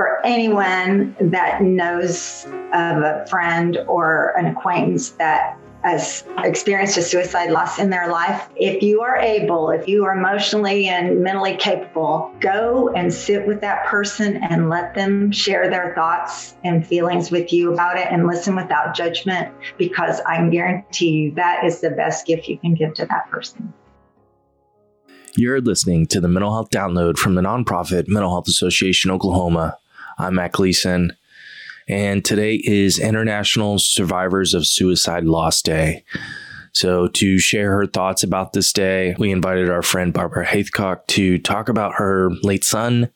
for anyone that knows of a friend or an acquaintance that has experienced a suicide loss in their life, if you are able, if you are emotionally and mentally capable, go and sit with that person and let them share their thoughts and feelings with you about it and listen without judgment because I can guarantee you that is the best gift you can give to that person. You're listening to the Mental Health Download from the nonprofit Mental Health Association Oklahoma. I'm Matt Gleason and today is International Survivors of Suicide Loss Day. So, to share her thoughts about this day, we invited our friend Barbara Haithcock to talk about her late son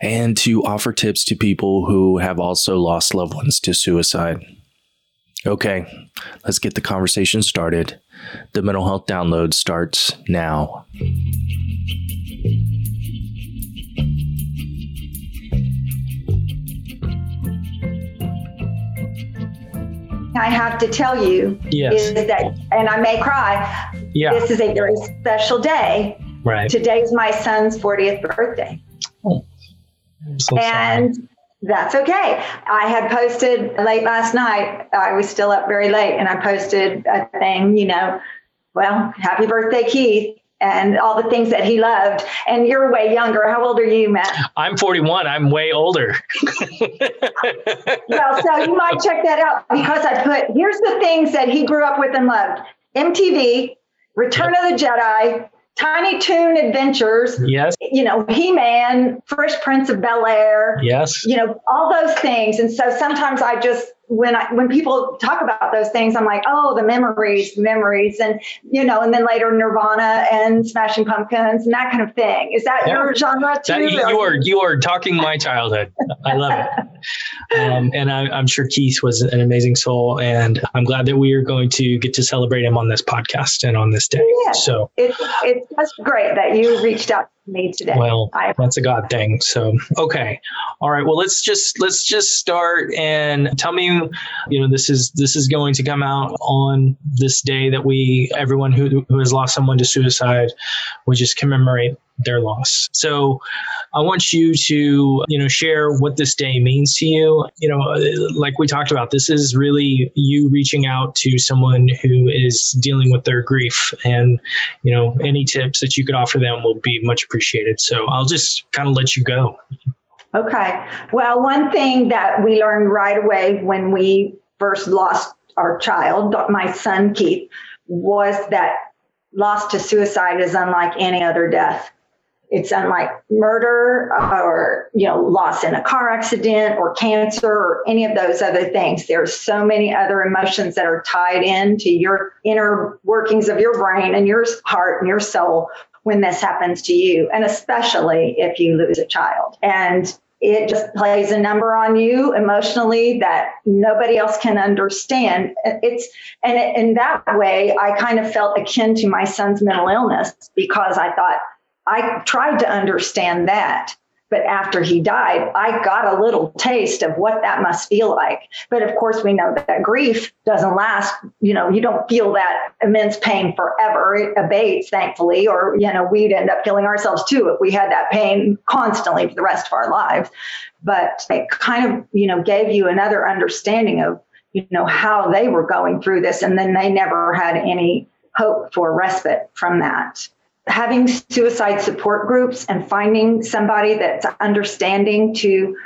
and to offer tips to people who have also lost loved ones to suicide. Okay, let's get the conversation started. The mental health download starts now. I have to tell you yes. is that, and I may cry. Yeah. This is a very special day. Right. Today is my son's 40th birthday. Oh, so and sorry. that's okay. I had posted late last night. I was still up very late, and I posted a thing. You know, well, happy birthday, Keith and all the things that he loved. And you're way younger. How old are you, Matt? I'm 41. I'm way older. well, so you might check that out because I put here's the things that he grew up with and loved MTV, Return of the Jedi, Tiny Toon Adventures. Yes. You know, He Man, Fresh Prince of Bel Air. Yes. You know, all those things. And so sometimes I just when I when people talk about those things, I'm like, oh, the memories, memories, and you know, and then later Nirvana and Smashing Pumpkins and that kind of thing. Is that yeah. your genre too? That, you are you are talking my childhood. I love it, um, and I, am sure Keith was an amazing soul, and I'm glad that we are going to get to celebrate him on this podcast and on this day. Yeah. So it's it's just great that you reached out me today. Well, that's a God thing. So, okay. All right. Well, let's just, let's just start and tell me, you know, this is, this is going to come out on this day that we, everyone who, who has lost someone to suicide, we just commemorate their loss. So I want you to, you know, share what this day means to you. You know, uh, like we talked about, this is really you reaching out to someone who is dealing with their grief and, you know, any tips that you could offer them will be much appreciated. So I'll just kind of let you go. Okay. Well, one thing that we learned right away when we first lost our child, my son Keith, was that loss to suicide is unlike any other death. It's unlike murder uh, or, you know, loss in a car accident or cancer or any of those other things. There's so many other emotions that are tied into your inner workings of your brain and your heart and your soul when this happens to you, and especially if you lose a child. And it just plays a number on you emotionally that nobody else can understand. It's and in that way, I kind of felt akin to my son's mental illness because I thought I tried to understand that. But after he died, I got a little taste of what that must feel like. But of course, we know that grief doesn't last. You know, you don't feel that immense pain forever. It abates, thankfully, or, you know, we'd end up killing ourselves too if we had that pain constantly for the rest of our lives. But it kind of, you know, gave you another understanding of, you know, how they were going through this. And then they never had any hope for respite from that having suicide support groups and finding somebody that's understanding to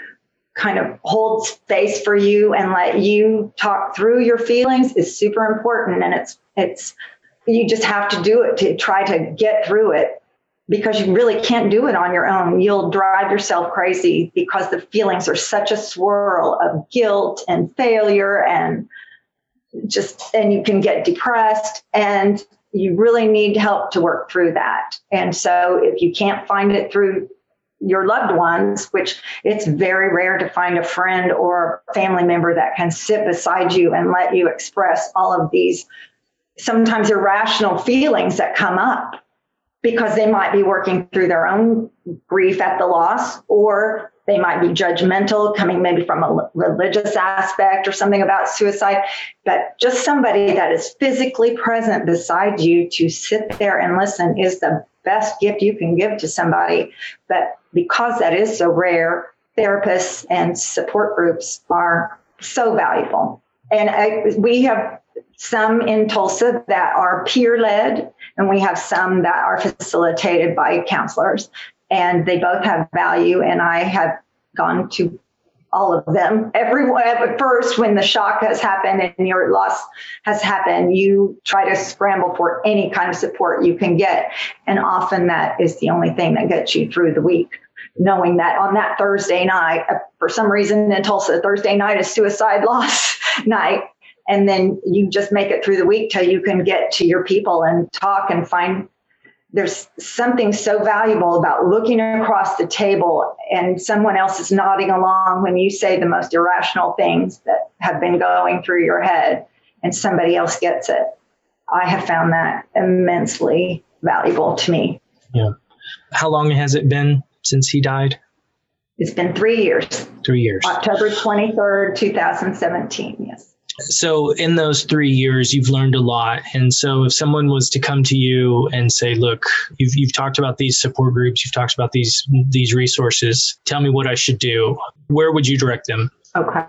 kind of hold space for you and let you talk through your feelings is super important. And it's it's you just have to do it to try to get through it because you really can't do it on your own. You'll drive yourself crazy because the feelings are such a swirl of guilt and failure and just and you can get depressed. And you really need help to work through that. And so if you can't find it through your loved ones, which it's very rare to find a friend or a family member that can sit beside you and let you express all of these sometimes irrational feelings that come up because they might be working through their own grief at the loss or they might be judgmental, coming maybe from a religious aspect or something about suicide, but just somebody that is physically present beside you to sit there and listen is the best gift you can give to somebody. But because that is so rare, therapists and support groups are so valuable. And I, we have some in Tulsa that are peer led, and we have some that are facilitated by counselors. And they both have value. And I have gone to all of them. Everyone at first, when the shock has happened and your loss has happened, you try to scramble for any kind of support you can get. And often that is the only thing that gets you through the week. Knowing that on that Thursday night, uh, for some reason in Tulsa, Thursday night is suicide loss night. And then you just make it through the week till you can get to your people and talk and find there's something so valuable about looking across the table and someone else is nodding along when you say the most irrational things that have been going through your head and somebody else gets it. I have found that immensely valuable to me. Yeah. How long has it been since he died? It's been three years. Three years. October 23rd, 2017. Yes. So, in those three years, you've learned a lot. And so, if someone was to come to you and say, "Look, you've you've talked about these support groups, you've talked about these these resources. Tell me what I should do." Where would you direct them? Okay.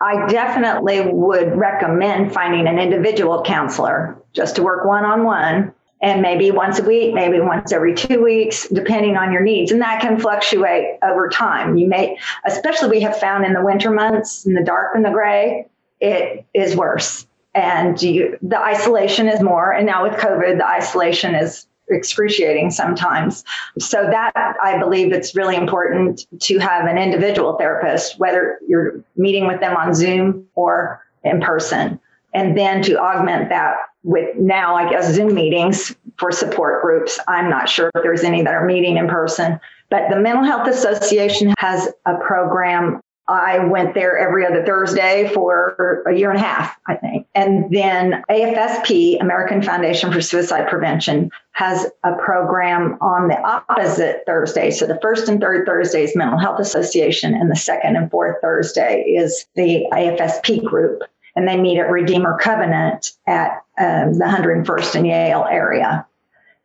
I definitely would recommend finding an individual counselor just to work one on one and maybe once a week, maybe once every two weeks, depending on your needs. And that can fluctuate over time. You may, especially we have found in the winter months, in the dark and the gray, it is worse. And you, the isolation is more. And now with COVID, the isolation is excruciating sometimes. So that I believe it's really important to have an individual therapist, whether you're meeting with them on Zoom or in person. And then to augment that with now, I guess, Zoom meetings for support groups. I'm not sure if there's any that are meeting in person, but the Mental Health Association has a program I went there every other Thursday for a year and a half, I think. And then AFSP, American Foundation for Suicide Prevention, has a program on the opposite Thursday. So the first and third Thursday is Mental Health Association, and the second and fourth Thursday is the AFSP group. And they meet at Redeemer Covenant at um, the 101st and Yale area.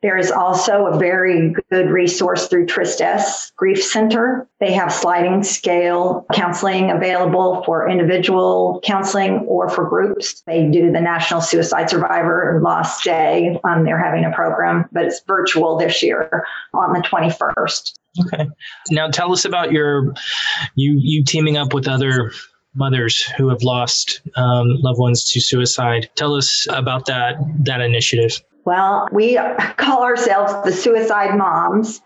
There is also a very good resource through Tristesse Grief Center. They have sliding scale counseling available for individual counseling or for groups. They do the National Suicide Survivor Loss Day. Um, they're having a program, but it's virtual this year on the 21st. Okay. Now tell us about your you you teaming up with other mothers who have lost um, loved ones to suicide. Tell us about that that initiative. Well, we call ourselves the Suicide Moms.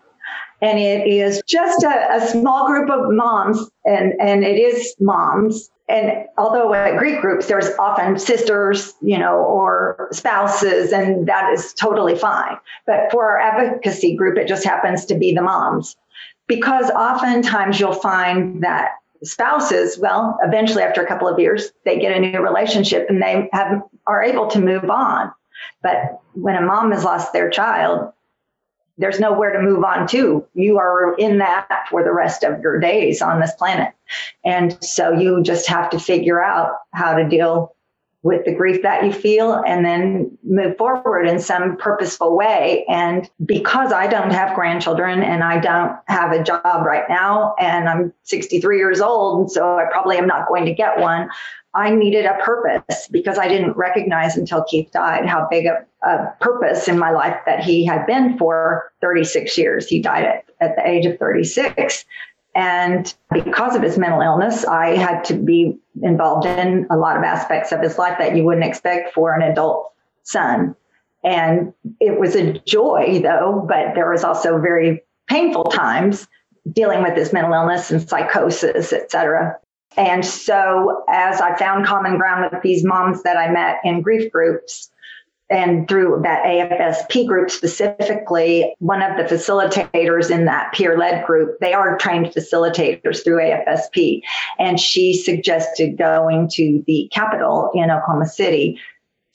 And it is just a, a small group of moms, and, and it is moms. And although at Greek groups, there's often sisters, you know, or spouses, and that is totally fine. But for our advocacy group, it just happens to be the moms. Because oftentimes you'll find that spouses, well, eventually after a couple of years, they get a new relationship and they have are able to move on. But when a mom has lost their child, there's nowhere to move on to. You are in that for the rest of your days on this planet. And so you just have to figure out how to deal with the grief that you feel and then move forward in some purposeful way. And because I don't have grandchildren and I don't have a job right now, and I'm 63 years old, so I probably am not going to get one, I needed a purpose because I didn't recognize until Keith died how big a, a, purpose in my life that he had been for 36 years. He died at, at the age of 36. And because of his mental illness, I had to be involved in a lot of aspects of his life that you wouldn't expect for an adult son. And it was a joy, though, but there was also very painful times dealing with his mental illness and psychosis, et cetera. And so, as I found common ground with these moms that I met in grief groups, and through that AFSP group specifically, one of the facilitators in that peer led group, they are trained facilitators through AFSP. And she suggested going to the Capitol in Oklahoma City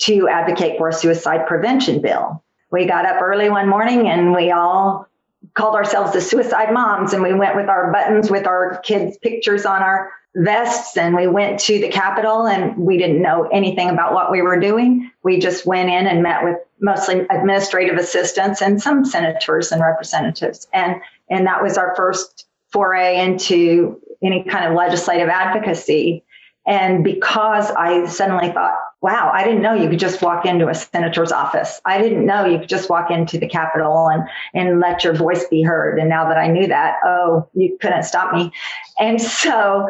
to advocate for a suicide prevention bill. We got up early one morning and we all called ourselves the suicide moms and we went with our buttons with our kids' pictures on our vests and we went to the Capitol and we didn't know anything about what we were doing. We just went in and met with mostly administrative assistants and some senators and representatives. And, and that was our first foray into any kind of legislative advocacy. And because I suddenly thought, wow, I didn't know you could just walk into a senator's office. I didn't know you could just walk into the Capitol and, and let your voice be heard. And now that I knew that, oh, you couldn't stop me. And so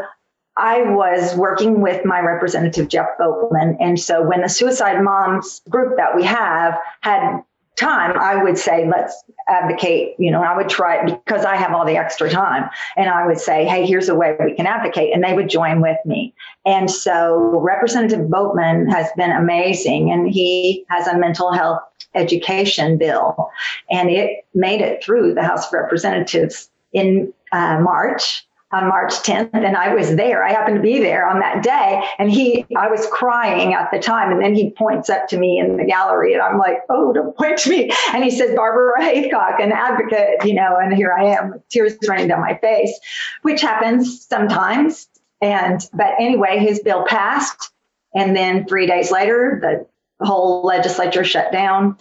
I was working with my representative, Jeff Boatman. And so when the Suicide Moms group that we have had time, I would say, let's advocate, you know, I would try because I have all the extra time. And I would say, hey, here's a way we can advocate. And they would join with me. And so Representative Boatman has been amazing. And he has a mental health education bill. And it made it through the House of Representatives in uh, March on March 10th and I was there. I happened to be there on that day and he, I was crying at the time and then he points up to me in the gallery and I'm like, oh, don't point to me. And he says, Barbara Haycock, an advocate, you know, and here I am, tears running down my face, which happens sometimes. And, but anyway, his bill passed. And then three days later, the whole legislature shut down.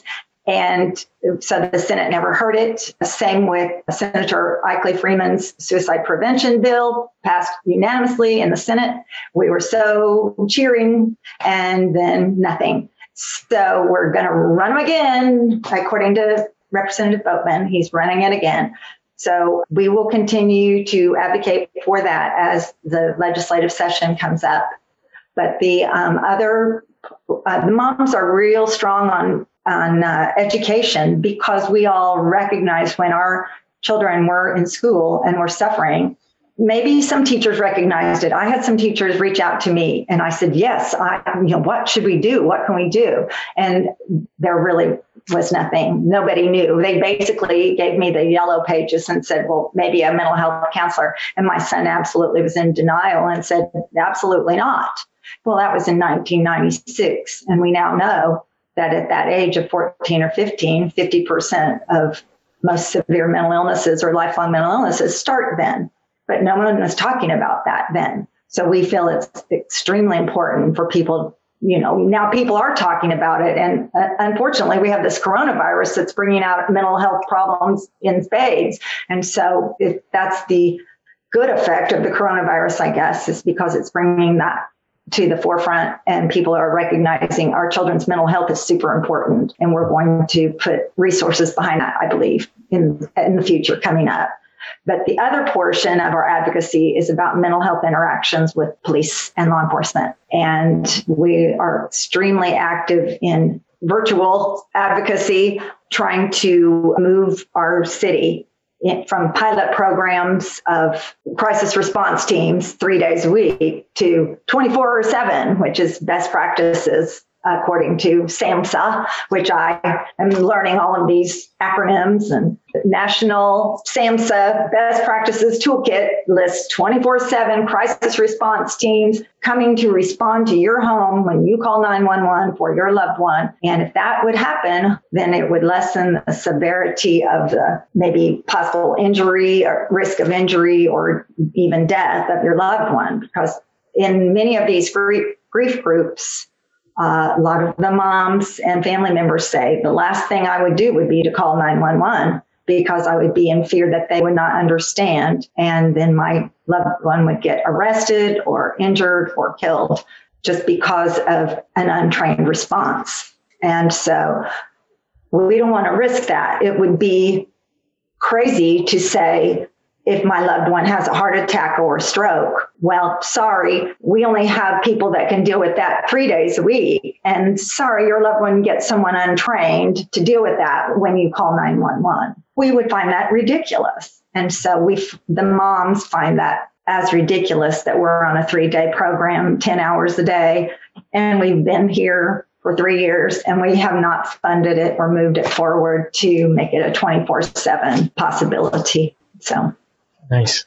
And so the Senate never heard it. Same with Senator Ikely Freeman's suicide prevention bill passed unanimously in the Senate. We were so cheering and then nothing. So we're going to run them again, according to Representative Boatman. He's running it again. So we will continue to advocate for that as the legislative session comes up. But the um, other, uh, the moms are real strong on on uh, education because we all recognize when our children were in school and were suffering. Maybe some teachers recognized it. I had some teachers reach out to me and I said, yes, I, you know, what should we do? What can we do? And there really was nothing. Nobody knew. They basically gave me the yellow pages and said, well, maybe a mental health counselor. And my son absolutely was in denial and said, absolutely not. Well, that was in 1996. And we now know that at that age of 14 or 15, 50% of most severe mental illnesses or lifelong mental illnesses start then. But no one was talking about that then. So we feel it's extremely important for people, you know, now people are talking about it. And uh, unfortunately, we have this coronavirus that's bringing out mental health problems in spades. And so if that's the good effect of the coronavirus, I guess, is because it's bringing that to the forefront and people are recognizing our children's mental health is super important and we're going to put resources behind that i believe in in the future coming up. But the other portion of our advocacy is about mental health interactions with police and law enforcement. And we are extremely active in virtual advocacy trying to move our city from pilot programs of crisis response teams three days a week to 24 or 7, which is best practices according to SAMHSA, which I am learning all of these acronyms and National SAMHSA Best Practices Toolkit lists 24 7 crisis response teams coming to respond to your home when you call 911 for your loved one. And if that would happen, then it would lessen the severity of the maybe possible injury or risk of injury or even death of your loved one. Because in many of these grief, grief groups, uh, a lot of the moms and family members say the last thing I would do would be to call 911 because I would be in fear that they would not understand. And then my loved one would get arrested or injured or killed just because of an untrained response. And so we don't want to risk that. It would be crazy to say, if my loved one has a heart attack or a stroke. Well, sorry, we only have people that can deal with that three days a week. And sorry, your loved one gets someone untrained to deal with that when you call 911. We would find that ridiculous. And so we, the moms find that as ridiculous that we're on a three day program, 10 hours a day. And we've been here for three years and we have not funded it or moved it forward to make it a 24 7 possibility. So Nice.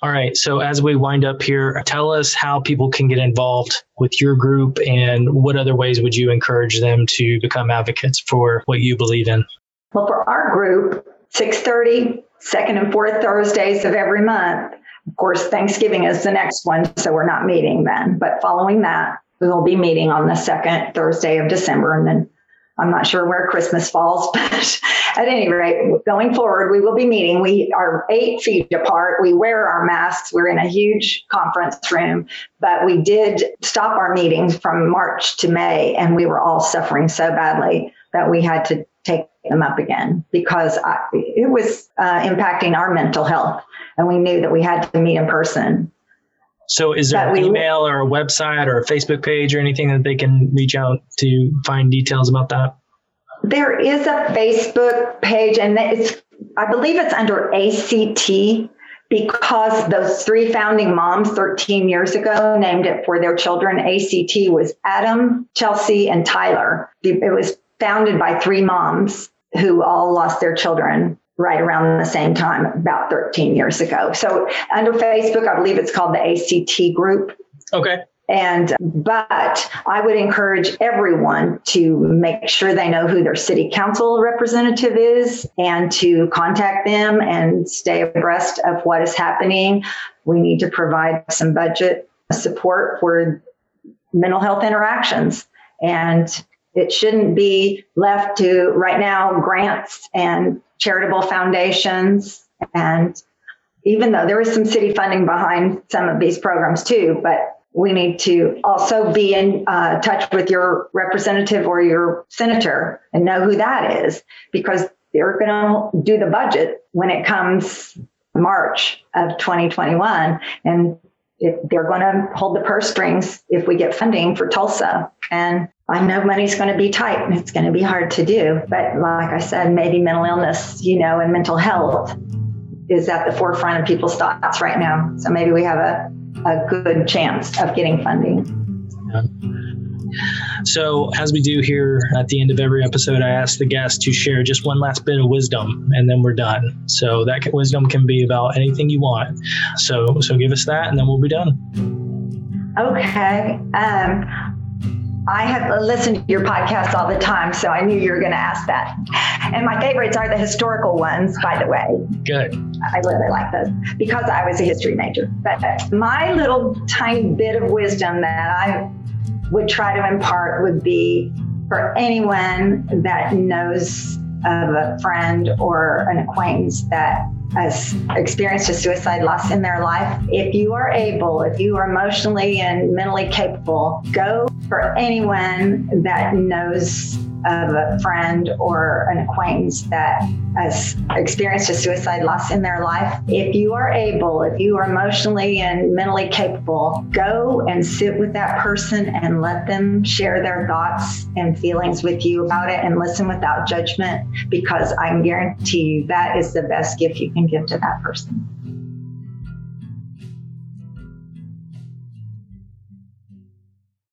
All right. So as we wind up here, tell us how people can get involved with your group and what other ways would you encourage them to become advocates for what you believe in? Well, for our group, 6:30, second and fourth Thursdays of every month. Of course, Thanksgiving is the next one, so we're not meeting then. But following that, we will be meeting on the second Thursday of December and then I'm not sure where Christmas falls, but at any rate, going forward, we will be meeting. We are eight feet apart. We wear our masks. We're in a huge conference room, but we did stop our meetings from March to May, and we were all suffering so badly that we had to take them up again because I, it was uh, impacting our mental health, and we knew that we had to meet in person. So, is there an email or a website or a Facebook page or anything that they can reach out to find details about that? There is a Facebook page, and it's I believe it's under ACT because those three founding moms 13 years ago named it for their children. ACT was Adam, Chelsea, and Tyler. It was founded by three moms who all lost their children right around the same time, about 13 years ago. So under Facebook, I believe it's called the ACT group. Okay. And, but I would encourage everyone to make sure they know who their city council representative is and to contact them and stay abreast of what is happening. We need to provide some budget support for mental health interactions. And it shouldn't be left to right now grants and charitable foundations. And even though there is some city funding behind some of these programs too, but we need to also be in uh, touch with your representative or your senator and know who that is because they're going to do the budget when it comes March of 2021 and they're going to hold the purse strings if we get funding for Tulsa and I know money's going to be tight and it's going to be hard to do but like I said maybe mental illness you know and mental health is at the forefront of people's thoughts right now so maybe we have a a good chance of getting funding. Yeah. So, as we do here at the end of every episode, I ask the guests to share just one last bit of wisdom, and then we're done. So that wisdom can be about anything you want. So, so give us that, and then we'll be done. Okay. Um, I have listened to your podcast all the time, so I knew you were going to ask that. And my favorites are the historical ones, by the way. Good. I really like those because I was a history major. But my little tiny bit of wisdom that I would try to impart would be for anyone that knows of a friend or an acquaintance that has experienced a suicide loss in their life, if you are able, if you are emotionally and mentally capable, go for anyone that knows of a friend or an acquaintance that has experienced a suicide loss in their life, if you are able, if you are emotionally and mentally capable, go and sit with that person and let them share their thoughts and feelings with you about it and listen without judgment because I can guarantee you that is the best gift you can give to that person.